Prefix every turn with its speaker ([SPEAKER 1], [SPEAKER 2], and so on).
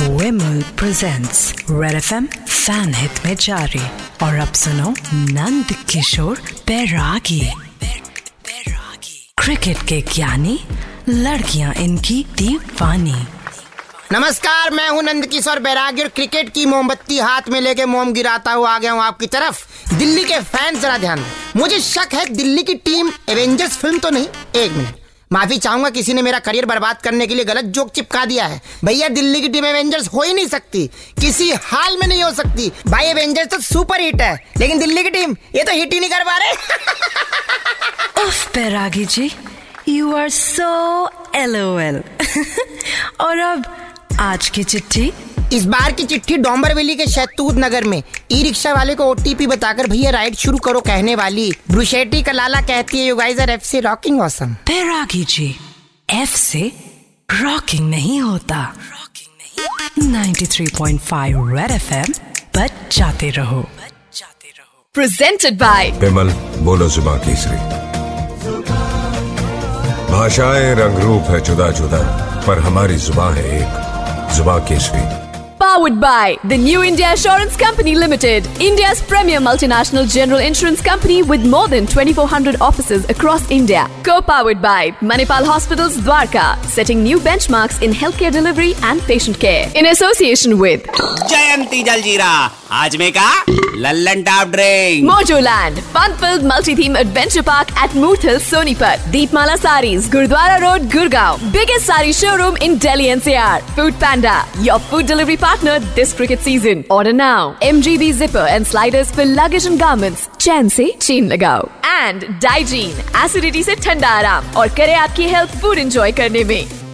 [SPEAKER 1] Vimal presents red FM fan fan हिट में जारी और अब सुनो नंद किशोर बैरागी क्रिकेट के ज्ञानी लड़कियाँ इनकी दीवानी
[SPEAKER 2] नमस्कार, मैं हूँ नंद किशोर बैरागी और क्रिकेट की मोमबत्ती हाथ में लेके मोम गिराता हुआ आ गया हूँ आपकी तरफ़। दिल्ली के फैंस जरा ध्यान मुझे शक है दिल्ली की टीम एवेंजर्स फ़िल्म तो नहीं। एक मिनट। माफ़ी चाहूँगा किसी ने मेरा करियर बर्बाद करने के लिए गलत जोक चिपका दिया है। भैया, दिल्ली की टीम एवेंजर्स हो ही नहीं सकती। किसी हाल में नहीं हो सकती। भाई एवेंजर्स तो सुपर हिट है। लेकिन दिल्ली की टीम, ये तो हिट ही नहीं कर पा रहे।
[SPEAKER 1] उफ जी यू आर सो एल और अब आज की चिट्ठी।
[SPEAKER 2] इस बार की चिट्ठी डोंबरवेली के शैतूत नगर में। ई रिक्शा वाले को ओटीपी बताकर भैया राइड शुरू करो कहने वाली। ब्रुशेटी का लाला कहती है यू गाइस आर एफ़ से rocking awesome
[SPEAKER 1] Bairagi ji FM से रॉकिंग नहीं होता। रॉकिंग 93.5 रेड एफएम बच जाते रहो।
[SPEAKER 3] Presented by
[SPEAKER 4] विमल बोलो जुबा केसरी भाषाएँ रंग रूप है जुदा जुदा पर हमारी जुबा है एक जुबा Kesari.
[SPEAKER 3] Powered by the New India Assurance Company Limited, India's premier multinational general insurance company with more than 2400 offices across India. Co powered by Manipal Hospitals Dwarka, setting new benchmarks in healthcare delivery and patient care. In association with
[SPEAKER 5] Jayanti Jaljira. आज में का Lallan top drink
[SPEAKER 3] mojo fun filled multi theme adventure park at Murthal Soni Sonipat Deepmala sari Gurudwara road, Gurgaon. Biggest sari showroom in Delhi NCR food panda your food delivery partner this cricket season और now M G B zipper and sliders fill luggage and garments chain ऐसी चीन लगाओ and Digene acidity ऐसी ठंडा आराम और करे आपकी हेल्थ फ़ूड एंजॉय करने में